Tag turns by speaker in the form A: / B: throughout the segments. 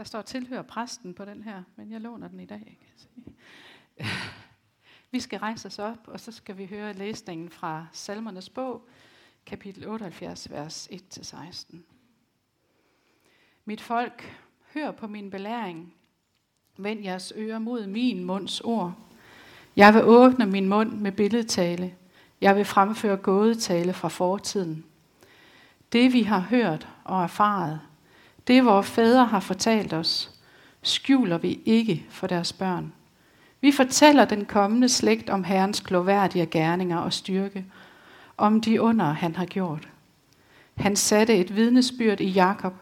A: Der står tilhører præsten på den her, men jeg låner den i dag. Kan jeg sige. Vi skal rejse os op, og så skal vi høre læsningen fra Salmernes bog, kapitel 78, vers 1-16. Mit folk, hør på min belæring. Vend jeres ører mod min munds ord. Jeg vil åbne min mund med billedtale. Jeg vil fremføre gådetale fra fortiden. Det vi har hørt og erfaret, det vores fædre har fortalt os, skjuler vi ikke for deres børn. Vi fortæller den kommende slægt om Herrens gloværdige gerninger og styrke, om de under, han har gjort. Han satte et vidnesbyrd i Jakob,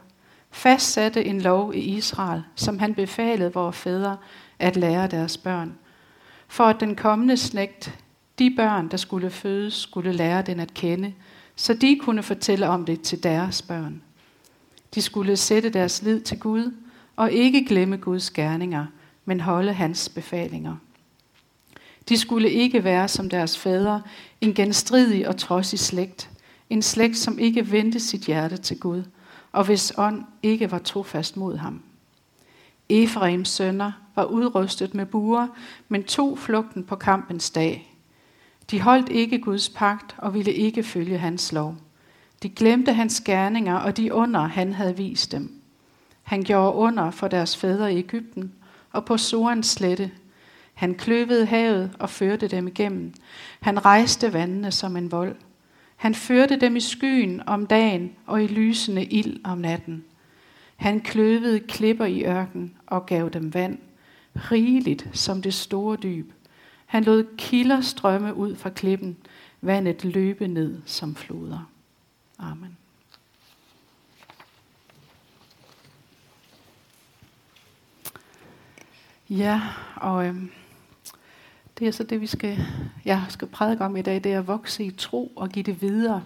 A: fastsatte en lov i Israel, som han befalede vores fædre at lære deres børn, for at den kommende slægt, de børn, der skulle fødes, skulle lære den at kende, så de kunne fortælle om det til deres børn. De skulle sætte deres lid til Gud og ikke glemme Guds gerninger, men holde hans befalinger. De skulle ikke være som deres fædre, en genstridig og trodsig slægt, en slægt, som ikke vendte sit hjerte til Gud, og hvis ånd ikke var trofast mod ham. Efraims sønner var udrustet med buer, men tog flugten på kampens dag. De holdt ikke Guds pagt og ville ikke følge hans lov. De glemte hans gerninger og de under, han havde vist dem. Han gjorde under for deres fædre i Ægypten og på Sorens slette. Han kløvede havet og førte dem igennem. Han rejste vandene som en vold. Han førte dem i skyen om dagen og i lysende ild om natten. Han kløvede klipper i ørken og gav dem vand, rigeligt som det store dyb. Han lod kilder strømme ud fra klippen, vandet løbe ned som floder. Amen. Ja, og øhm, det er så det, vi skal, jeg skal prædike om i dag, det er at vokse i tro og give det videre.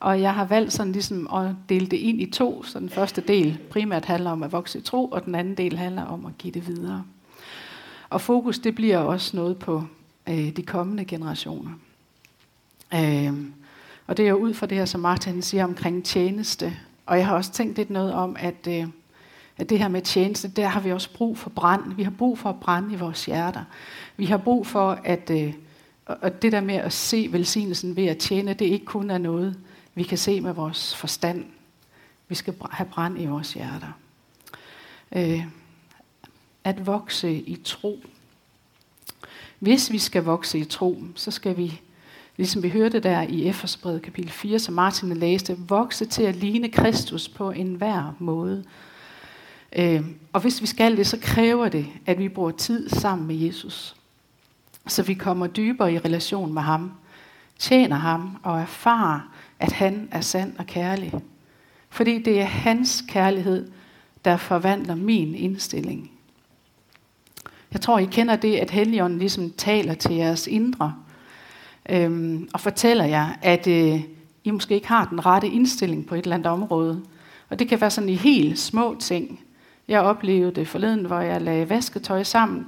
A: Og jeg har valgt sådan ligesom at dele det ind i to, så den første del primært handler om at vokse i tro, og den anden del handler om at give det videre. Og fokus det bliver også noget på øh, de kommende generationer. Øh, og det er jo ud fra det her, som Martin siger omkring tjeneste. Og jeg har også tænkt lidt noget om, at, øh, at det her med tjeneste, der har vi også brug for brand. Vi har brug for at brænde i vores hjerter. Vi har brug for, at øh, og det der med at se velsignelsen ved at tjene, det ikke kun er noget, vi kan se med vores forstand. Vi skal have brand i vores hjerter. Øh, at vokse i tro. Hvis vi skal vokse i tro, så skal vi ligesom vi hørte der i Efeserbrevet kapitel 4, som Martin læste, vokse til at ligne Kristus på enhver måde. Øh, og hvis vi skal det, så kræver det, at vi bruger tid sammen med Jesus. Så vi kommer dybere i relation med ham, tjener ham og erfarer, at han er sand og kærlig. Fordi det er hans kærlighed, der forvandler min indstilling. Jeg tror, I kender det, at Helligånden ligesom taler til jeres indre øhm, og fortæller jer, at øh, I måske ikke har den rette indstilling på et eller andet område. Og det kan være sådan i helt små ting. Jeg oplevede det forleden, hvor jeg lagde vasketøj sammen,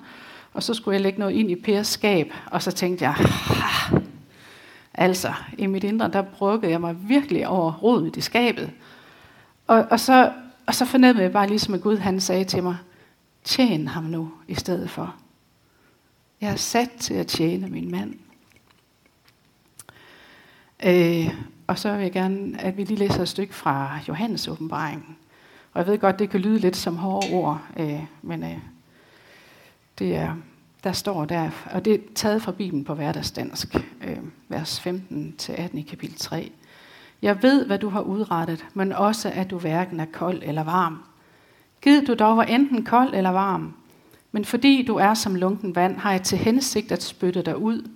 A: og så skulle jeg lægge noget ind i Pers skab, og så tænkte jeg, altså, i mit indre, der bruggede jeg mig virkelig over rodet i skabet. Og, og, så, og så fornemmede jeg bare ligesom, at Gud han sagde til mig, tjen ham nu i stedet for. Jeg er sat til at tjene min mand. Øh, og så vil jeg gerne, at vi lige læser et stykke fra Johannes åbenbaringen. Og jeg ved godt, det kan lyde lidt som hårde ord, øh, men øh, det er, der står der, og det er taget fra Bibelen på hverdagsdansk, øh, vers 15-18 i kapitel 3. Jeg ved, hvad du har udrettet, men også, at du hverken er kold eller varm. Gid du dog var enten kold eller varm, men fordi du er som lunken vand, har jeg til hensigt at spytte dig ud.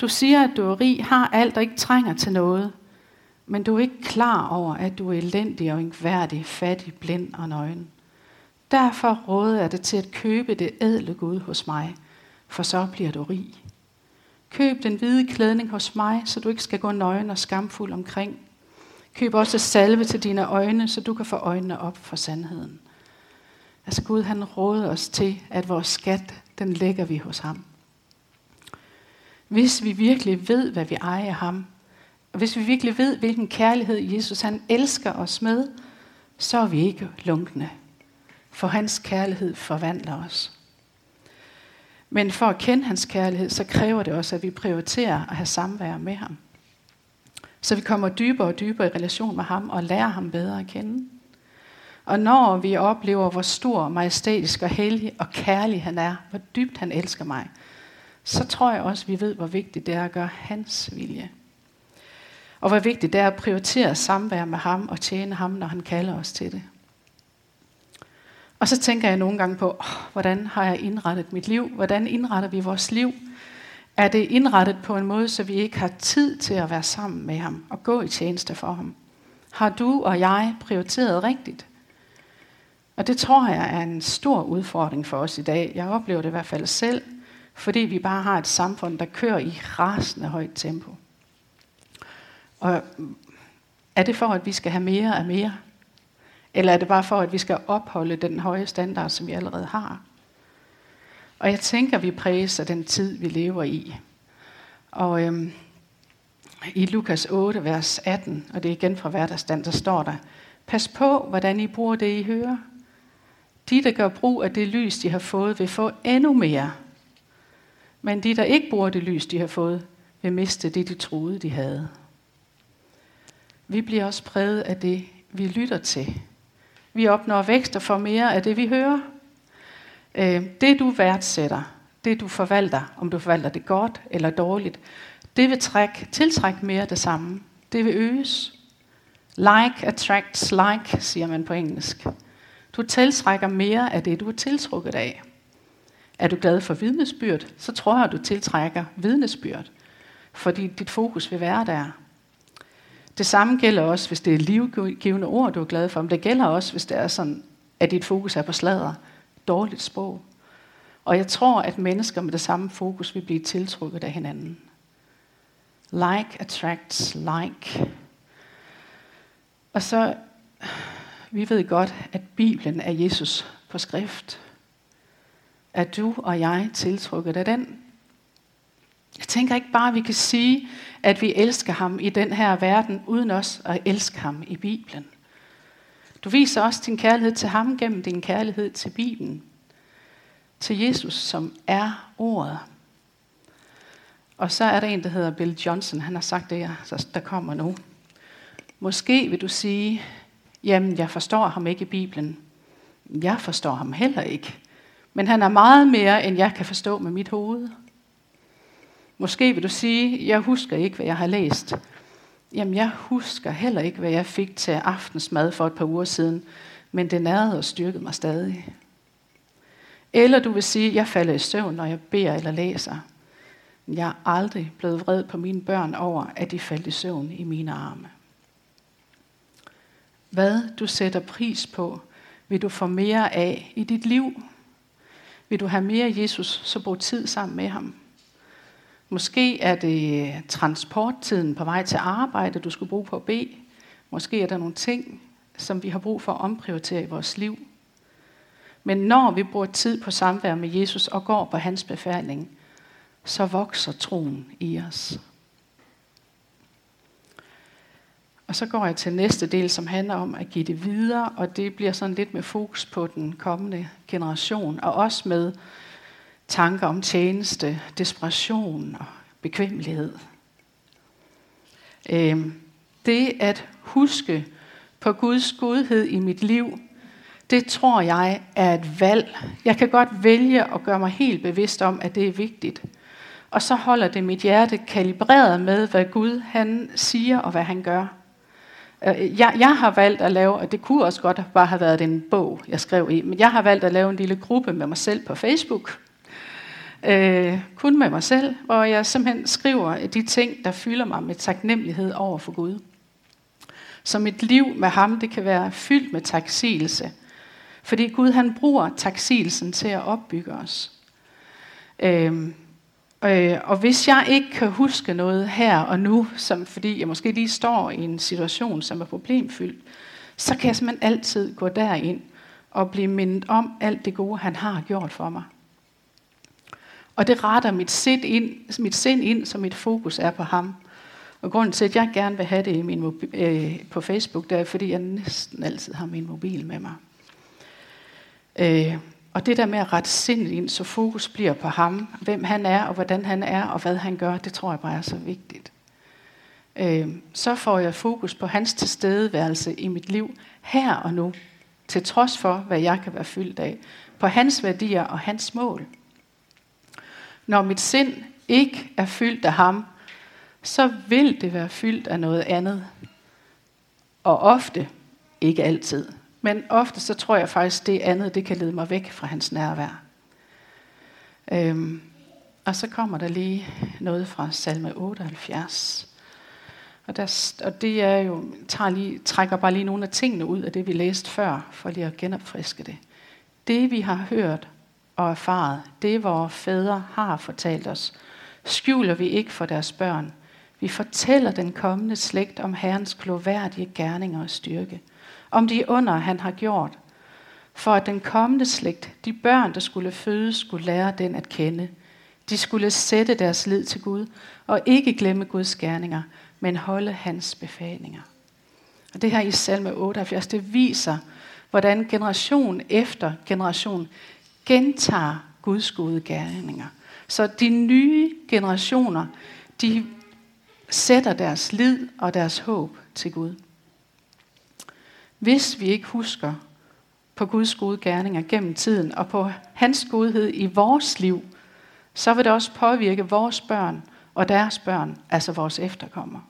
A: Du siger, at du er rig, har alt og ikke trænger til noget, men du er ikke klar over, at du er elendig og ingværdig, fattig, blind og nøgen. Derfor råder jeg dig til at købe det ædle Gud hos mig, for så bliver du rig. Køb den hvide klædning hos mig, så du ikke skal gå nøgen og skamfuld omkring. Køb også salve til dine øjne, så du kan få øjnene op for sandheden. Altså Gud, han råder os til, at vores skat, den lægger vi hos ham. Hvis vi virkelig ved, hvad vi ejer ham, og hvis vi virkelig ved, hvilken kærlighed Jesus han elsker os med, så er vi ikke lunkne. For hans kærlighed forvandler os. Men for at kende hans kærlighed, så kræver det også, at vi prioriterer at have samvær med ham. Så vi kommer dybere og dybere i relation med ham og lærer ham bedre at kende. Og når vi oplever, hvor stor, majestætisk og hellig og kærlig han er, hvor dybt han elsker mig, så tror jeg også, at vi ved, hvor vigtigt det er at gøre hans vilje. Og hvor vigtigt det er at prioritere samvær med ham og tjene ham, når han kalder os til det. Og så tænker jeg nogle gange på, oh, hvordan har jeg indrettet mit liv? Hvordan indretter vi vores liv? Er det indrettet på en måde, så vi ikke har tid til at være sammen med ham og gå i tjeneste for ham? Har du og jeg prioriteret rigtigt? Og det tror jeg er en stor udfordring for os i dag. Jeg oplever det i hvert fald selv, fordi vi bare har et samfund, der kører i rasende højt tempo. Og er det for, at vi skal have mere af mere? Eller er det bare for, at vi skal opholde den høje standard, som vi allerede har? Og jeg tænker, vi præges af den tid, vi lever i. Og øhm, i Lukas 8, vers 18, og det er igen fra hverdagsstand, der står der, Pas på, hvordan I bruger det, I hører. De, der gør brug af det lys, de har fået, vil få endnu mere. Men de, der ikke bruger det lys, de har fået, vil miste det, de troede, de havde. Vi bliver også præget af det, vi lytter til. Vi opnår vækst og får mere af det, vi hører. Øh, det, du værdsætter, det, du forvalter, om du forvalter det godt eller dårligt, det vil trække, tiltrække mere af det samme. Det vil øges. Like attracts like, siger man på engelsk. Du tiltrækker mere af det, du er tiltrukket af. Er du glad for vidnesbyrd, så tror jeg, at du tiltrækker vidnesbyrd, fordi dit fokus vil være der. Det samme gælder også, hvis det er livgivende ord, du er glad for, men det gælder også, hvis det er sådan, at dit fokus er på sladder, dårligt sprog. Og jeg tror, at mennesker med det samme fokus vil blive tiltrukket af hinanden. Like attracts like. Og så, vi ved godt, at Bibelen er Jesus på skrift. Er du og jeg tiltrukket af den? Jeg tænker ikke bare, at vi kan sige, at vi elsker ham i den her verden, uden os at elske ham i Bibelen. Du viser også din kærlighed til ham gennem din kærlighed til Bibelen. Til Jesus, som er ordet. Og så er der en, der hedder Bill Johnson. Han har sagt det, der kommer nu. Måske vil du sige, jamen jeg forstår ham ikke i Bibelen. Jeg forstår ham heller ikke. Men han er meget mere, end jeg kan forstå med mit hoved. Måske vil du sige, jeg husker ikke, hvad jeg har læst. Jamen, jeg husker heller ikke, hvad jeg fik til aftensmad for et par uger siden, men det nærede og styrkede mig stadig. Eller du vil sige, jeg falder i søvn, når jeg beder eller læser. Jeg er aldrig blevet vred på mine børn over, at de faldt i søvn i mine arme. Hvad du sætter pris på, vil du få mere af i dit liv. Vil du have mere Jesus, så brug tid sammen med ham. Måske er det transporttiden på vej til arbejde, du skal bruge på at bede. Måske er der nogle ting, som vi har brug for at omprioritere i vores liv. Men når vi bruger tid på samvær med Jesus og går på hans befaling, så vokser troen i os. Og så går jeg til næste del, som handler om at give det videre, og det bliver sådan lidt med fokus på den kommende generation, og også med tanker om tjeneste, desperation og bekvemmelighed. Øhm, det at huske på Guds godhed i mit liv, det tror jeg er et valg. Jeg kan godt vælge at gøre mig helt bevidst om, at det er vigtigt. Og så holder det mit hjerte kalibreret med, hvad Gud han siger og hvad han gør. Øh, jeg, jeg har valgt at lave, og det kunne også godt bare have været en bog, jeg skrev i, men jeg har valgt at lave en lille gruppe med mig selv på Facebook, øh, kun med mig selv, hvor jeg simpelthen skriver de ting, der fylder mig med taknemmelighed over for Gud. Så mit liv med ham, det kan være fyldt med taksigelse. Fordi Gud han bruger taksigelsen til at opbygge os. Øh, øh, og hvis jeg ikke kan huske noget her og nu, som fordi jeg måske lige står i en situation, som er problemfyldt, så kan jeg simpelthen altid gå derind og blive mindet om alt det gode, han har gjort for mig. Og det retter mit sind ind, mit sind ind, så mit fokus er på ham. Og grunden til, at jeg gerne vil have det i min mobi- øh, på Facebook, det er, fordi jeg næsten altid har min mobil med mig. Øh, og det der med at rette sindet ind, så fokus bliver på ham, hvem han er, og hvordan han er, og hvad han gør, det tror jeg bare er så vigtigt. Øh, så får jeg fokus på hans tilstedeværelse i mit liv, her og nu, til trods for, hvad jeg kan være fyldt af, på hans værdier og hans mål. Når mit sind ikke er fyldt af ham, så vil det være fyldt af noget andet. Og ofte, ikke altid, men ofte så tror jeg faktisk, det andet, det kan lede mig væk fra hans nærvær. Øhm, og så kommer der lige noget fra salme 78. Og, der, og det er jo, tager lige, trækker bare lige nogle af tingene ud af det, vi læste før, for lige at genopfriske det. Det, vi har hørt og erfaret, det, vores fædre har fortalt os, skjuler vi ikke for deres børn. Vi fortæller den kommende slægt om Herrens kloværdige gerninger og styrke – om de under, han har gjort, for at den kommende slægt, de børn, der skulle fødes, skulle lære den at kende. De skulle sætte deres lid til Gud, og ikke glemme Guds gerninger, men holde hans befalinger. Og det her i salme 78, det viser, hvordan generation efter generation gentager Guds gode gerninger. Så de nye generationer, de sætter deres lid og deres håb til Gud. Hvis vi ikke husker på Guds gode gerninger gennem tiden og på hans godhed i vores liv, så vil det også påvirke vores børn og deres børn, altså vores efterkommere.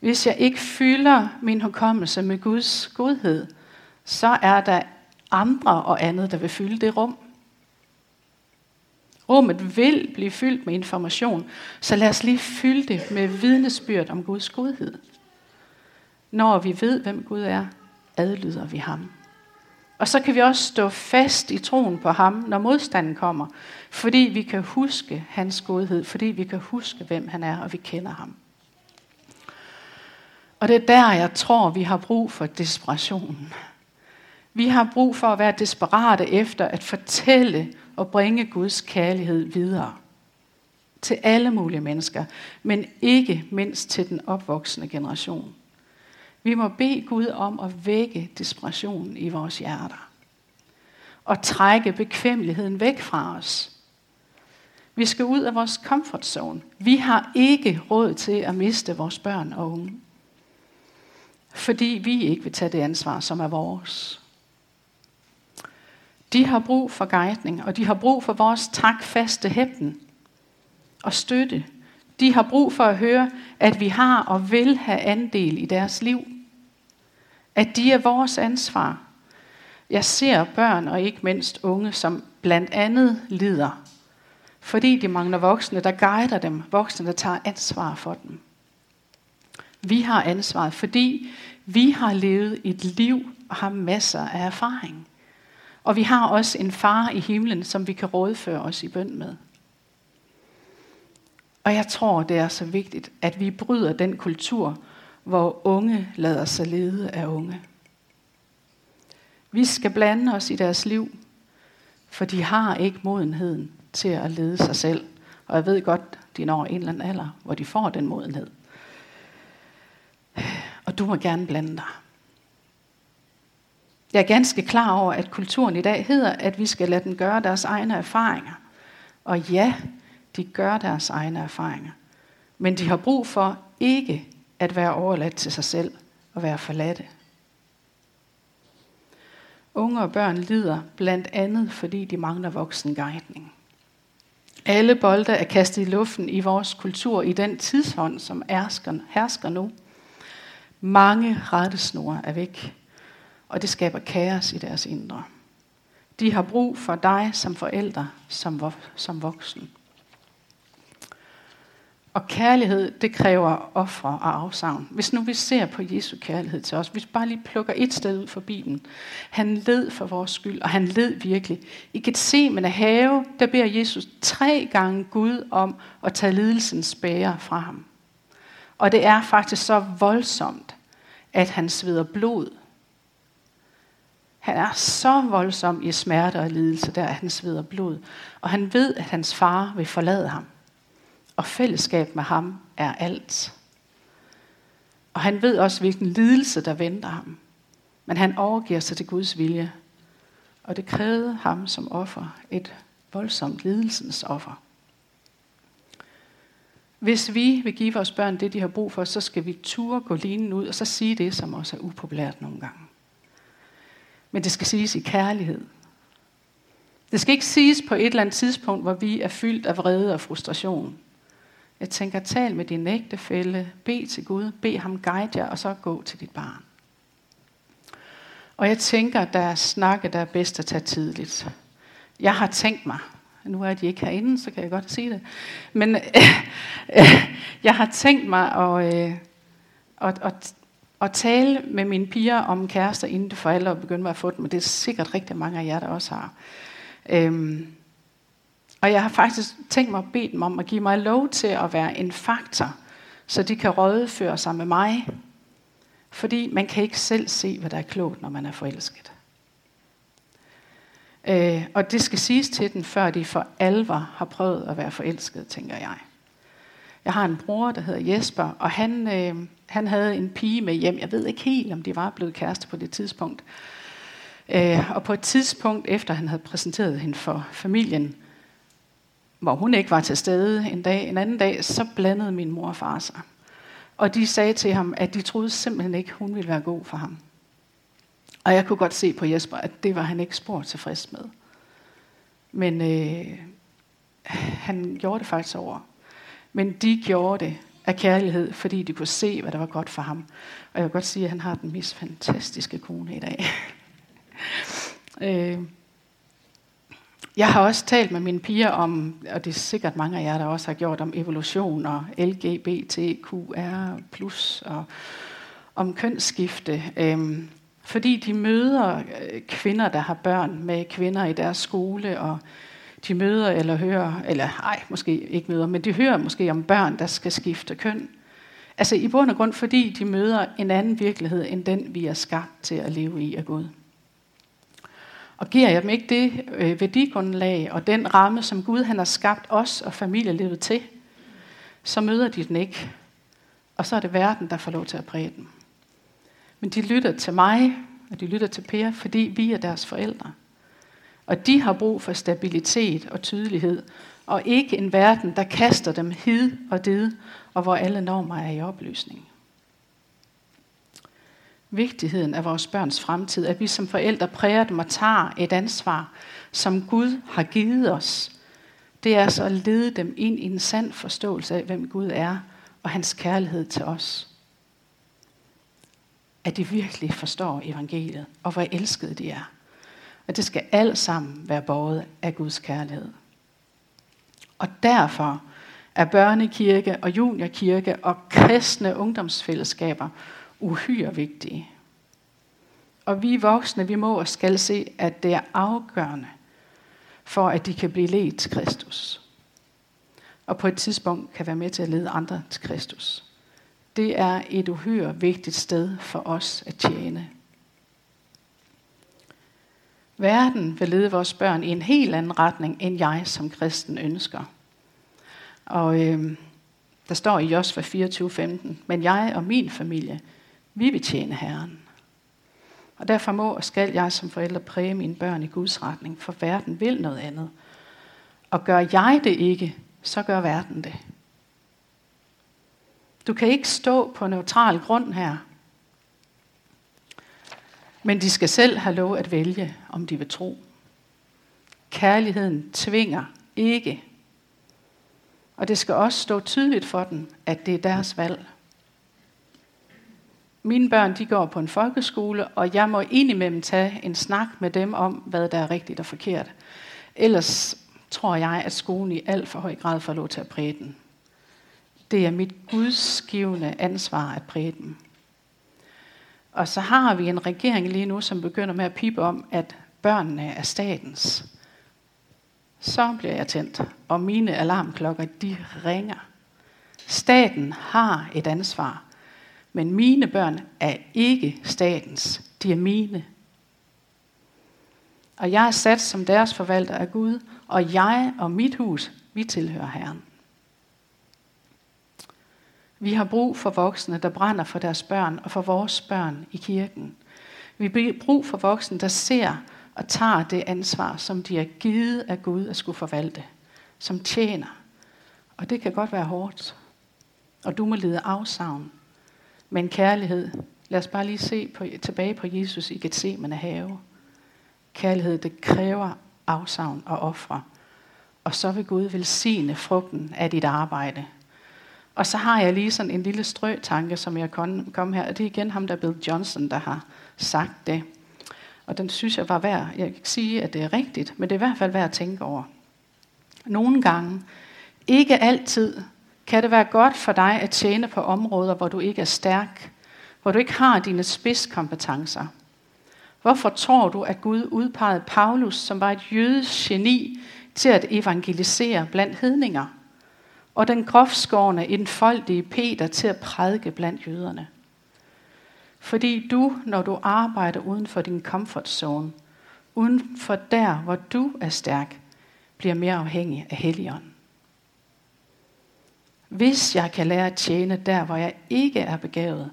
A: Hvis jeg ikke fylder min hukommelse med Guds godhed, så er der andre og andet, der vil fylde det rum. Rummet vil blive fyldt med information, så lad os lige fylde det med vidnesbyrd om Guds godhed. Når vi ved, hvem Gud er, adlyder vi ham. Og så kan vi også stå fast i troen på ham, når modstanden kommer, fordi vi kan huske hans godhed, fordi vi kan huske, hvem han er, og vi kender ham. Og det er der, jeg tror, vi har brug for desperation. Vi har brug for at være desperate efter at fortælle og bringe Guds kærlighed videre til alle mulige mennesker, men ikke mindst til den opvoksende generation. Vi må bede Gud om at vække desperationen i vores hjerter. Og trække bekvemmeligheden væk fra os. Vi skal ud af vores comfort zone. Vi har ikke råd til at miste vores børn og unge. Fordi vi ikke vil tage det ansvar, som er vores. De har brug for guidning, og de har brug for vores takfaste hæppen og støtte. De har brug for at høre, at vi har og vil have andel i deres liv. At de er vores ansvar. Jeg ser børn og ikke mindst unge, som blandt andet lider, fordi de mangler voksne, der guider dem, voksne, der tager ansvar for dem. Vi har ansvaret, fordi vi har levet et liv og har masser af erfaring. Og vi har også en far i himlen, som vi kan rådføre os i bøn med. Og jeg tror, det er så vigtigt, at vi bryder den kultur, hvor unge lader sig lede af unge. Vi skal blande os i deres liv, for de har ikke modenheden til at lede sig selv. Og jeg ved godt, de når en eller anden alder, hvor de får den modenhed. Og du må gerne blande dig. Jeg er ganske klar over, at kulturen i dag hedder, at vi skal lade dem gøre deres egne erfaringer. Og ja, de gør deres egne erfaringer. Men de har brug for ikke at være overladt til sig selv og være forladte. Unge og børn lider blandt andet, fordi de mangler voksenguidning. Alle bolde er kastet i luften i vores kultur i den tidshånd, som hersker, hersker nu. Mange rettesnore er væk, og det skaber kaos i deres indre. De har brug for dig som forældre, som, som voksen. Og kærlighed, det kræver ofre og afsavn. Hvis nu vi ser på Jesu kærlighed til os, hvis vi bare lige plukker et sted ud for Bibelen. Han led for vores skyld, og han led virkelig. I Gethsemane have, der beder Jesus tre gange Gud om at tage lidelsens bære fra ham. Og det er faktisk så voldsomt, at han sveder blod. Han er så voldsom i smerte og lidelse, der at han sveder blod. Og han ved, at hans far vil forlade ham og fællesskab med ham er alt. Og han ved også, hvilken lidelse, der venter ham. Men han overgiver sig til Guds vilje Og det krævede ham som offer et voldsomt lidelsens offer. Hvis vi vil give vores børn det, de har brug for, så skal vi ture gå linen ud og så sige det, som også er upopulært nogle gange. Men det skal siges i kærlighed. Det skal ikke siges på et eller andet tidspunkt, hvor vi er fyldt af vrede og frustration. Jeg tænker, tal med din ægtefælle, bed til Gud, bed ham guide jer, og så gå til dit barn. Og jeg tænker, der er snakke, der er bedst at tage tidligt. Jeg har tænkt mig, nu er de ikke herinde, så kan jeg godt sige det, men øh, øh, jeg har tænkt mig at, øh, at, at, at tale med mine piger om kærester, inden de for begynder at få dem, og det er sikkert rigtig mange af jer, der også har. Øhm, og jeg har faktisk tænkt mig at bede dem om at give mig lov til at være en faktor, så de kan rådføre sig med mig. Fordi man kan ikke selv se, hvad der er klogt, når man er forelsket. Øh, og det skal siges til dem, før de for alvor har prøvet at være forelsket, tænker jeg. Jeg har en bror, der hedder Jesper, og han, øh, han havde en pige med hjem. Jeg ved ikke helt, om de var blevet kærester på det tidspunkt. Øh, og på et tidspunkt, efter han havde præsenteret hende for familien, hvor hun ikke var til stede en dag, en anden dag, så blandede min mor og far sig. Og de sagde til ham, at de troede simpelthen ikke, hun ville være god for ham. Og jeg kunne godt se på Jesper, at det var han ikke spor tilfreds med. Men øh, han gjorde det faktisk over. Men de gjorde det af kærlighed, fordi de kunne se, hvad der var godt for ham. Og jeg vil godt sige, at han har den mest fantastiske kone i dag. øh, jeg har også talt med mine piger om, og det er sikkert mange af jer, der også har gjort, om evolution og LGBTQR+, og om kønsskifte. Øhm, fordi de møder øh, kvinder, der har børn med kvinder i deres skole, og de møder eller hører, eller ej, måske ikke møder, men de hører måske om børn, der skal skifte køn. Altså i bund og grund, fordi de møder en anden virkelighed, end den vi er skabt til at leve i af Gud. Og giver jeg dem ikke det øh, værdigrundlag og den ramme, som Gud han har skabt os og familielivet til, så møder de den ikke. Og så er det verden, der får lov til at præge dem. Men de lytter til mig, og de lytter til Per, fordi vi er deres forældre. Og de har brug for stabilitet og tydelighed, og ikke en verden, der kaster dem hid og did, og hvor alle normer er i opløsning. Vigtigheden af vores børns fremtid, at vi som forældre præger dem og tager et ansvar, som Gud har givet os, det er så at lede dem ind i en sand forståelse af, hvem Gud er, og hans kærlighed til os at de virkelig forstår evangeliet, og hvor elskede de er. Og det skal alt sammen være båret af Guds kærlighed. Og derfor er børnekirke og juniorkirke og kristne ungdomsfællesskaber uhyre vigtige. Og vi voksne, vi må og skal se, at det er afgørende for, at de kan blive ledt til Kristus. Og på et tidspunkt kan være med til at lede andre til Kristus det er et uhyre vigtigt sted for os at tjene. Verden vil lede vores børn i en helt anden retning, end jeg som kristen ønsker. Og øh, der står i Josva 24:15, men jeg og min familie, vi vil tjene Herren. Og derfor må og skal jeg som forælder præge mine børn i Guds retning, for verden vil noget andet. Og gør jeg det ikke, så gør verden det. Du kan ikke stå på neutral grund her. Men de skal selv have lov at vælge, om de vil tro. Kærligheden tvinger ikke. Og det skal også stå tydeligt for dem, at det er deres valg. Mine børn de går på en folkeskole, og jeg må indimellem tage en snak med dem om, hvad der er rigtigt og forkert. Ellers tror jeg, at skolen i alt for høj grad får lov til at præge den. Det er mit gudsgivende ansvar at præge dem. Og så har vi en regering lige nu, som begynder med at pipe om, at børnene er statens. Så bliver jeg tændt, og mine alarmklokker, de ringer. Staten har et ansvar, men mine børn er ikke statens, de er mine. Og jeg er sat som deres forvalter af Gud, og jeg og mit hus, vi tilhører Herren. Vi har brug for voksne, der brænder for deres børn og for vores børn i kirken. Vi har brug for voksne, der ser og tager det ansvar, som de er givet af Gud at skulle forvalte, som tjener. Og det kan godt være hårdt, og du må lide afsavn. Men kærlighed, lad os bare lige se på, tilbage på Jesus i Gethsemane have. Kærlighed, det kræver afsavn og ofre. Og så vil Gud velsigne frugten af dit arbejde. Og så har jeg lige sådan en lille strøtanke, som jeg kom, kom her. Og det er igen ham, der Bill Johnson, der har sagt det. Og den synes jeg var værd. Jeg kan ikke sige, at det er rigtigt, men det er i hvert fald værd at tænke over. Nogle gange, ikke altid, kan det være godt for dig at tjene på områder, hvor du ikke er stærk, hvor du ikke har dine spidskompetencer. Hvorfor tror du, at Gud udpegede Paulus, som var et jødisk geni, til at evangelisere blandt hedninger? Og den grofskårne, indfoldige Peter til at prædike blandt jøderne? Fordi du, når du arbejder uden for din comfort zone, uden for der, hvor du er stærk, bliver mere afhængig af Helligånden. Hvis jeg kan lære at tjene der, hvor jeg ikke er begavet,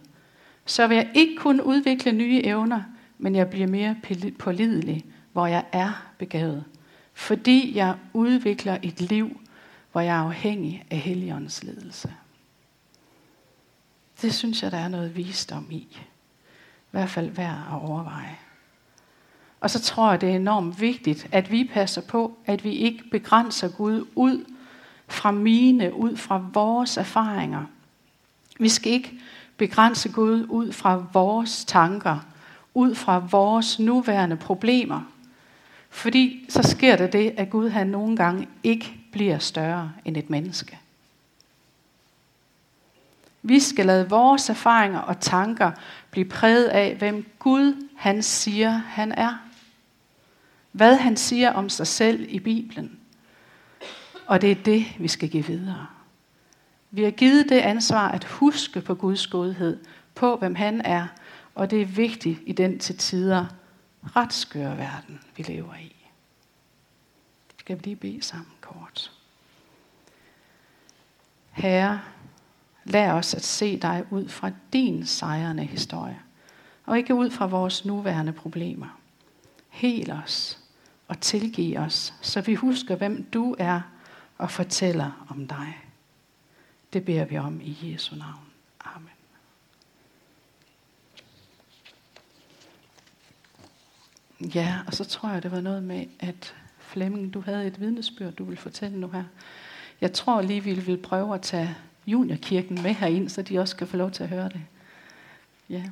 A: så vil jeg ikke kun udvikle nye evner, men jeg bliver mere pålidelig, hvor jeg er begavet. Fordi jeg udvikler et liv, hvor jeg er afhængig af Helligåndens ledelse. Det synes jeg, der er noget visdom i. I hvert fald værd at overveje. Og så tror jeg, det er enormt vigtigt, at vi passer på, at vi ikke begrænser Gud ud fra mine, ud fra vores erfaringer. Vi skal ikke begrænse Gud ud fra vores tanker, ud fra vores nuværende problemer. Fordi så sker der det, at Gud han nogle gange ikke bliver større end et menneske. Vi skal lade vores erfaringer og tanker blive præget af, hvem Gud han siger, han er. Hvad han siger om sig selv i Bibelen. Og det er det, vi skal give videre. Vi har givet det ansvar at huske på Guds godhed, på hvem han er, og det er vigtigt i den til tider ret skøre verden, vi lever i. Skal vi lige bede sammen kort. Herre, lær os at se dig ud fra din sejrende historie, og ikke ud fra vores nuværende problemer. Hel os og tilgiv os, så vi husker, hvem du er, og fortæller om dig. Det beder vi om i Jesu navn. Amen. Ja, og så tror jeg, det var noget med, at Flemming, du havde et vidnesbyrd, du vil fortælle nu her. Jeg tror lige, vi vil prøve at tage juniorkirken med herind, så de også kan få lov til at høre det. Ja.